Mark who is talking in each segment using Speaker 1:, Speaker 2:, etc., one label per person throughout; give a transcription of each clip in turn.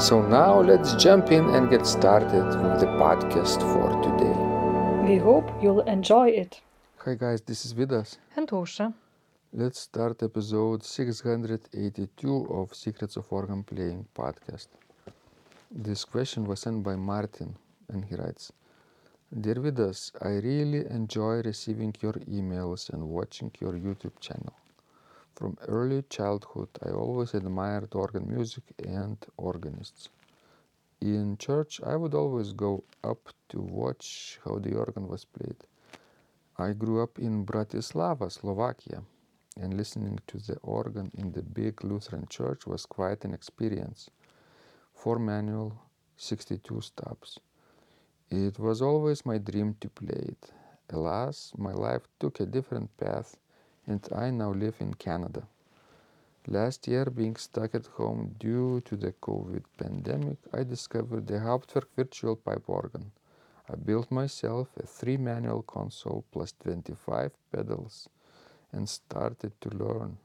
Speaker 1: So now let's jump in and get started with the podcast for today.
Speaker 2: We hope you'll enjoy it.
Speaker 1: Hi guys, this is Vidas.
Speaker 2: And Aušra.
Speaker 1: Let's start episode 682 of Secrets of Organ Playing podcast. This question was sent by Martin and he writes Dear Vidas, I really enjoy receiving your emails and watching your YouTube channel. From early childhood, I always admired organ music and organists. In church, I would always go up to watch how the organ was played. I grew up in Bratislava, Slovakia, and listening to the organ in the big Lutheran church was quite an experience. Four manual, 62 stops. It was always my dream to play it. Alas, my life took a different path and I now live in Canada. Last year, being stuck at home due to the COVID pandemic, I discovered the Hauptwerk virtual pipe organ. I built myself a three manual console plus 25 pedals and started to learn.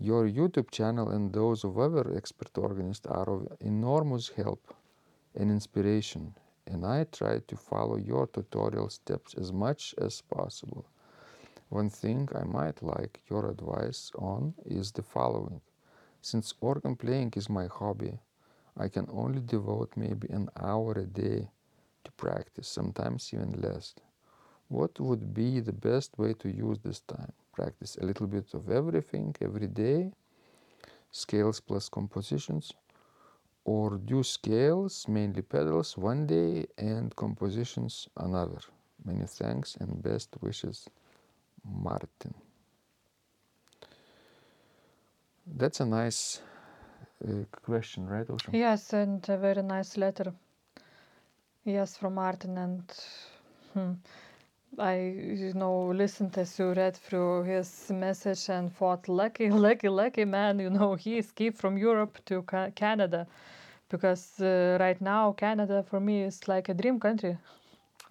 Speaker 1: Your YouTube channel and those of other expert organists are of enormous help and inspiration, and I try to follow your tutorial steps as much as possible. One thing I might like your advice on is the following. Since organ playing is my hobby, I can only devote maybe an hour a day to practice, sometimes even less. What would be the best way to use this time? Practice a little bit of everything every day, scales plus compositions, or do scales, mainly pedals, one day and compositions another. Many thanks and best wishes. Martin. That's a nice uh, question, right, Aušra?
Speaker 2: Yes, and a very nice letter. Yes, from Martin. And hmm, I, you know, listened as you read through his message and thought, lucky, lucky, lucky man, you know, he escaped from Europe to ca- Canada. Because uh, right now, Canada for me is like a dream country.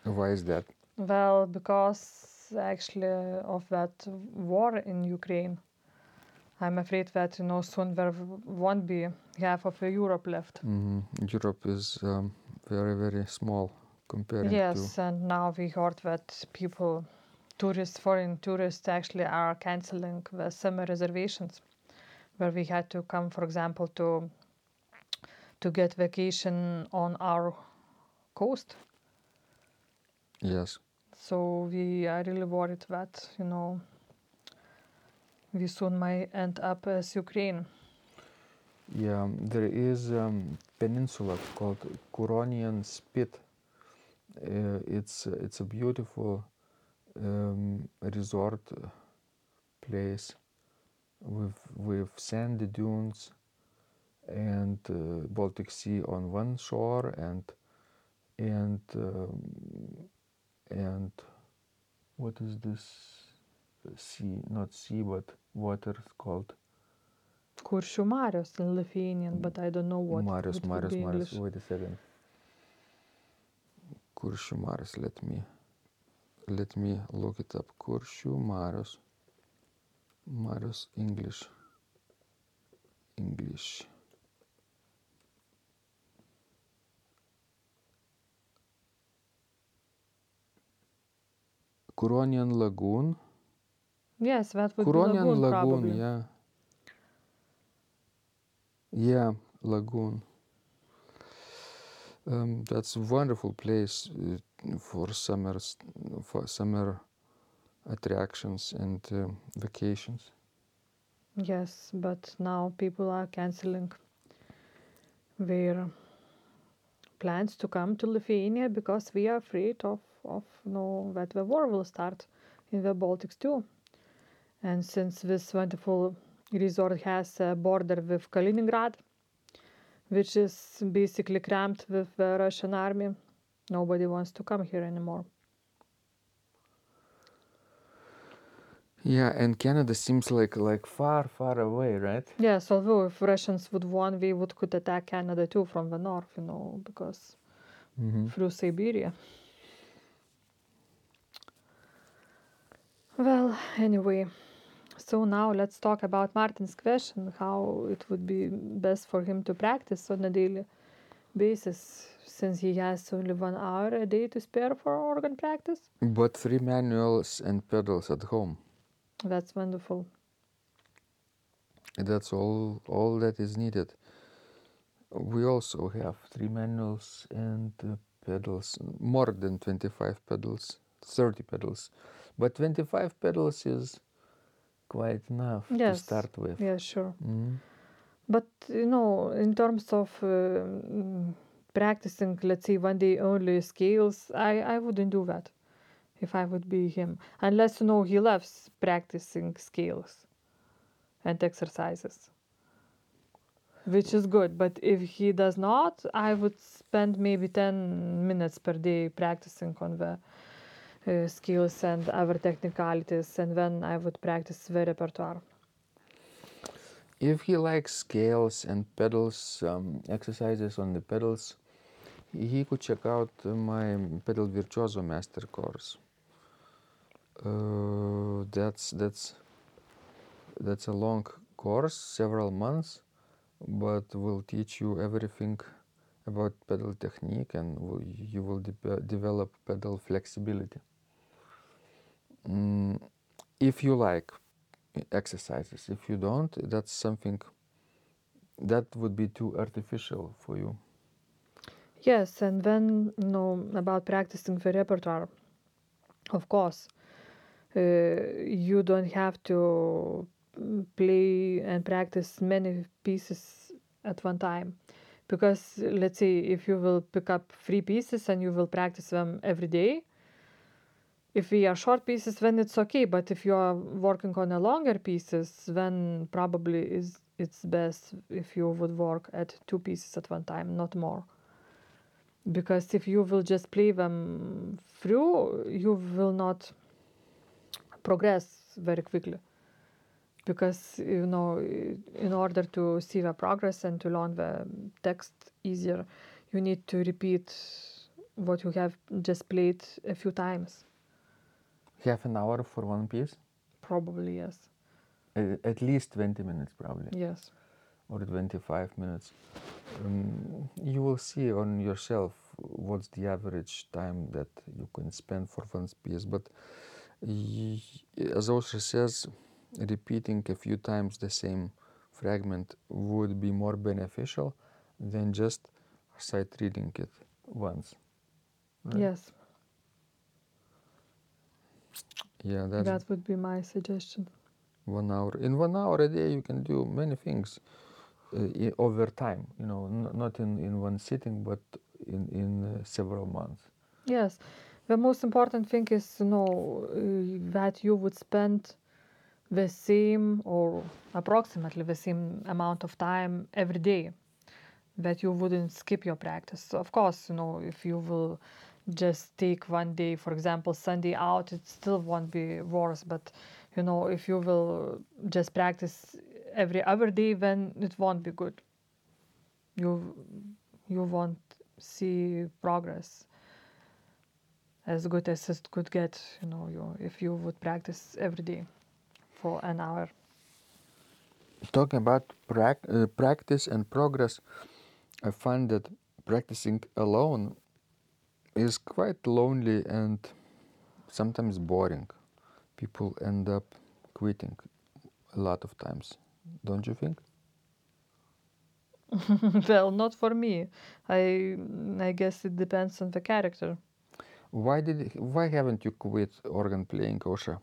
Speaker 1: Why is that?
Speaker 2: Well, because actually of that war in Ukraine. I'm afraid that you know soon there won't be half of Europe left.
Speaker 1: Mm-hmm. Europe is um, very very small compared to
Speaker 2: yes,
Speaker 1: to.
Speaker 2: and now we heard that people, tourists, foreign tourists, actually are canceling the summer reservations, where we had to come, for example, to to get vacation on our coast.
Speaker 1: Yes.
Speaker 2: So we are really worried that, you know, we soon might end up as Ukraine.
Speaker 1: Yeah, there is a um, peninsula called Curonian Spit. Uh, it's it's a beautiful um, resort place with with sandy dunes and uh, Baltic Sea on one shore and and um, and what is this sea not sea but water called
Speaker 2: Kuršių marios in Lithuanian, but I don't know what.
Speaker 1: Marios,
Speaker 2: would
Speaker 1: Marios, Marios. Wait a second. Kuršių Marios. Let me let me look it up. Kuršių Marios. Marios English. English. Curonian Lagoon.
Speaker 2: Yes, that would
Speaker 1: Curonian
Speaker 2: be lagoon,
Speaker 1: Lagoon,
Speaker 2: probably.
Speaker 1: yeah. Yeah, lagoon. Um, that's a wonderful place uh, for summers, for summer attractions and uh, vacations.
Speaker 2: Yes, but now people are canceling their plans to come to Lithuania because we are afraid of, of you know, that the war will start in the Baltics too. And since this wonderful resort has a border with Kaliningrad, which is basically cramped with the Russian army, nobody wants to come here anymore.
Speaker 1: Yeah, and Canada seems like like far, far away, right?
Speaker 2: Yes, although if Russians would want, we would could attack Canada too from the north, you know, because
Speaker 1: Mm-hmm.
Speaker 2: through Siberia. Well, anyway, so now let's talk about Martin's question how it would be best for him to practice on a daily basis since he has only one hour a day to spare for organ practice.
Speaker 1: But three manuals and pedals at home.
Speaker 2: That's wonderful.
Speaker 1: That's all all that is needed. We also have three manuals and uh, pedals, more than 25 pedals, 30 pedals. But 25 pedals is quite enough to start with.
Speaker 2: Yeah, sure.
Speaker 1: Mhm.
Speaker 2: But you know, in terms of uh, mm, practicing, let's say one day only scales, I I wouldn't do that if I would be him, unless you know he loves practicing scales and exercises, which is good. But if he does not, I would spend maybe ten minutes per day practicing on the uh, skills and other technicalities, and then I would practice the repertoire.
Speaker 1: If he likes scales and pedals, um, exercises on the pedals, he could check out my pedal virtuoso master course. Uh, that's that's that's a long course, several months, but will teach you everything about pedal technique and will, you will de- develop pedal flexibility. Mm, if you like exercises, if you don't, that's something that would be too artificial for you.
Speaker 2: Yes, and then you know about practicing the repertoire. Of course, uh, you don't have to play and practice many pieces at one time, because let's say if you will pick up three pieces and you will practice them every day. If we are short pieces, then it's okay. But if you are working on a longer pieces, then probably is it's best if you would work at two pieces at one time, not more because if you will just play them through you will not progress very quickly because you know in order to see the progress and to learn the text easier you need to repeat what you have just played a few times
Speaker 1: Half an hour for one piece,
Speaker 2: probably yes
Speaker 1: at least 20 minutes probably,
Speaker 2: yes
Speaker 1: or 25 minutes. Um, you will see on yourself what's the average time that you can spend for one piece. But y- as Aušra says, repeating a few times the same fragment would be more beneficial than just sight reading it once. right?
Speaker 2: yes
Speaker 1: Yeah, that's
Speaker 2: that would be my suggestion
Speaker 1: one hour. In one hour a day, you can do many things uh, i- over time. You know, n- not in, in one sitting, but in in uh, several months.
Speaker 2: Yes, the most important thing is to know uh, that you would spend the same or approximately the same amount of time every day. That you wouldn't skip your practice. Of course, you know, if you will just take one day, for example, Sunday out, it still won't be worse. But, you know, if you will just practice every other day, then it won't be good. You, you won't see progress as good as it could get, you know, you, if you would practice every day for an hour.
Speaker 1: Talking about prac- uh, practice and progress, I find that practicing alone is quite lonely and sometimes boring. People end up quitting a lot of times, don't you think?
Speaker 2: well, not for me. I I guess it depends on the character.
Speaker 1: Why did why haven't you quit organ playing, Aušra?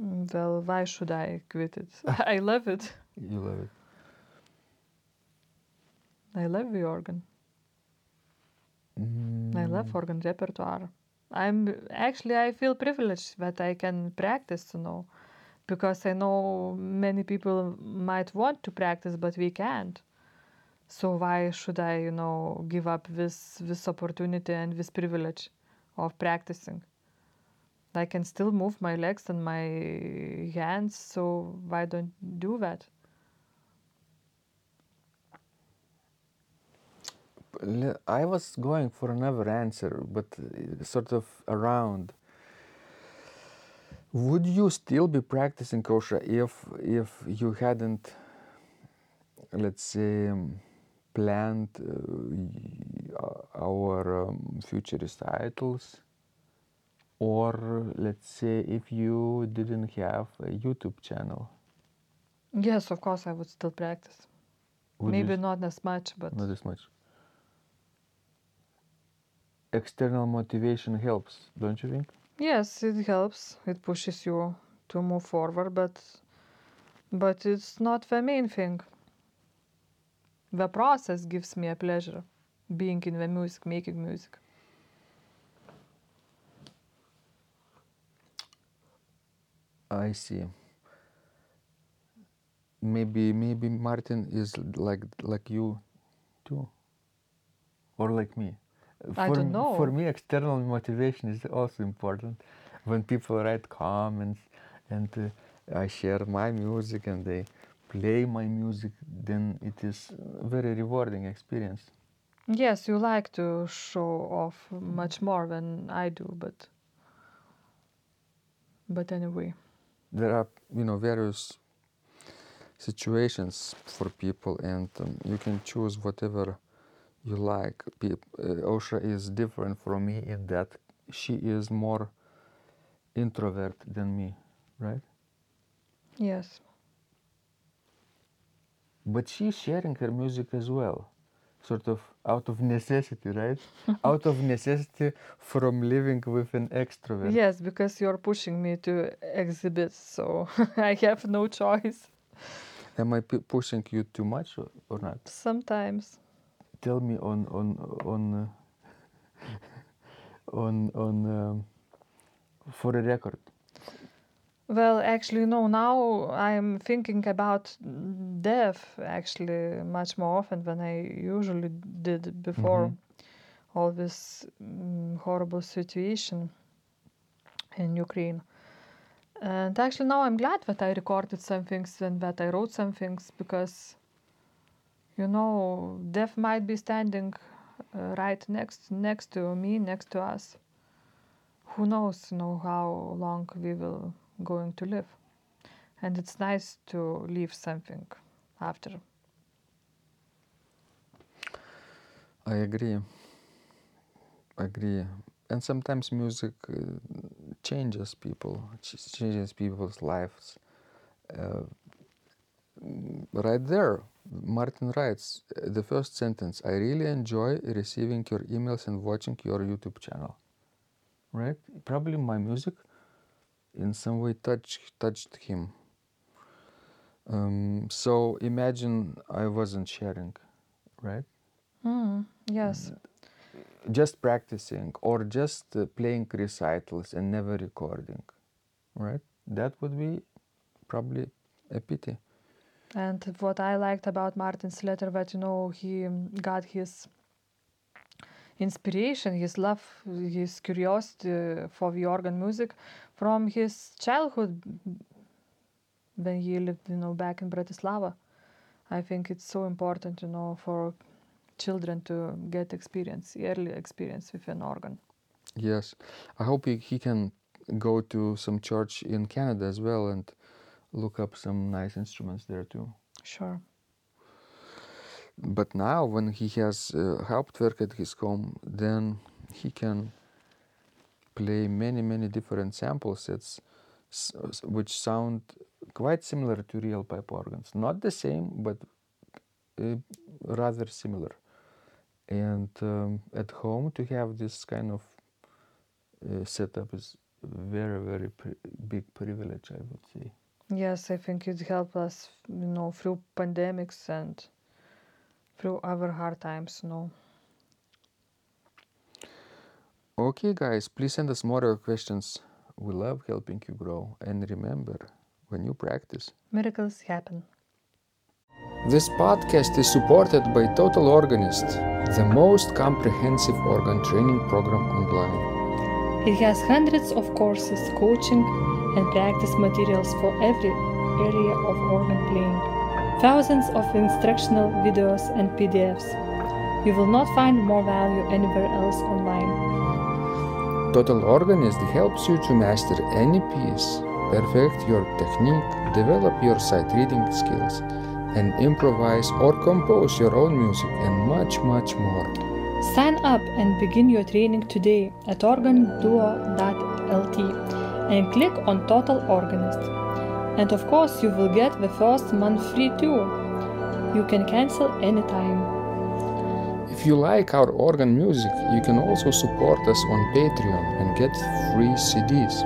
Speaker 2: Mm, Well, why should I quit it? I love it.
Speaker 1: You love it.
Speaker 2: I love the organ. I love
Speaker 1: Mm,
Speaker 2: organ repertoire. I'm actually I feel privileged that I can practice, you know, because I know many people might want to practice but we can't. So why should I, you know, give up this this opportunity and this privilege of practicing? I can still move my legs and my hands, so why don't do that?
Speaker 1: I was going for another answer, but uh, sort of around. Would you still be practicing kosher if if you hadn't, let's say, um, planned uh, our um, future recitals, or let's say if you didn't have a YouTube channel?
Speaker 2: Yes, of course, I would still practice.
Speaker 1: Would
Speaker 2: Maybe not as much, but
Speaker 1: not as much. External motivation helps, don't you think?
Speaker 2: yes, it helps. It pushes you to move forward, but but it's not the main thing. The process gives me a pleasure, being in the music, making music.
Speaker 1: I see. Maybe maybe Martin is like like you too. Or like me.
Speaker 2: I
Speaker 1: For,
Speaker 2: don't
Speaker 1: m- for me external motivation is also important. When people write comments and uh, I share my music and they play my music, then it is a very rewarding experience.
Speaker 2: Yes, you like to show off much more than I do, but but anyway.
Speaker 1: There are you know various situations for people and um, you can choose whatever you like. Peop- uh, Aušra is different from me in that she is more introvert than me, right?
Speaker 2: Yes.
Speaker 1: But she's sharing her music as well, sort of out of necessity, right? out of necessity from living with an extrovert.
Speaker 2: Yes, because you're pushing me to exhibit, so I have no choice.
Speaker 1: Am I pushing you too much or, or not?
Speaker 2: Sometimes.
Speaker 1: Tell me on on on uh, on on um, for a record.
Speaker 2: Well, actually, no, now I'm thinking about death actually much more often than I usually did before
Speaker 1: Mhm.
Speaker 2: all this mm, horrible situation in Ukraine. And actually, now I'm glad that I recorded some things and that I wrote some things because, you know, death might be standing uh, right next next to me, next to us. Who knows, you know, how long we will going to live, and it's nice to leave something after.
Speaker 1: I agree. Agree. And sometimes music uh, changes people, ch- changes people's lives. Uh, right there, Martin writes uh, the first sentence I really enjoy receiving your emails and watching your YouTube channel. Right? Probably my music in some way touch, touched him. Um, so imagine I wasn't sharing, right?
Speaker 2: Mm, yes,
Speaker 1: just practicing or just uh, playing recitals and never recording right that would be probably a pity
Speaker 2: and what I liked about Martin's letter that you know he got his inspiration, his love, his curiosity for the organ music from his childhood when he lived, you know, back in Bratislava. I think it's so important, you know, for children to get experience, early experience with an organ.
Speaker 1: yes i hope he, he can go to some church in canada as well and look up some nice instruments there too.
Speaker 2: Sure.
Speaker 1: but now when he has uh, Hauptwerk at his home then he can play many many different sample sets which sound quite similar to real pipe organs. Not the same but uh, rather similar. And um, at home to have this kind of uh, setup is very very big privilege i would say
Speaker 2: Yes, I think it helped us, you know, through pandemics and through other hard times, you know.
Speaker 1: okay guys please send us more of your questions we love helping you grow and remember when you practice
Speaker 2: Miracles happen.
Speaker 1: This podcast is supported by Total Organist, the most comprehensive organ training program online.
Speaker 2: It has hundreds of courses, coaching, and practice materials for every area of organ playing. Thousands of instructional videos and PDFs. You will not find more value anywhere else online.
Speaker 1: Total Organist helps you to master any piece, perfect your technique, develop your sight reading skills, and improvise or compose your own music and much, much more.
Speaker 2: Sign up and begin your training today at organduo.lt and click on Total Organist. And of course, you will get the first month free too. You can cancel anytime.
Speaker 1: If you like our organ music, you can also support us on Patreon and get free CDs.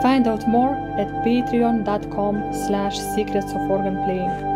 Speaker 2: Find out more at patreon.com slash secrets of organ playing.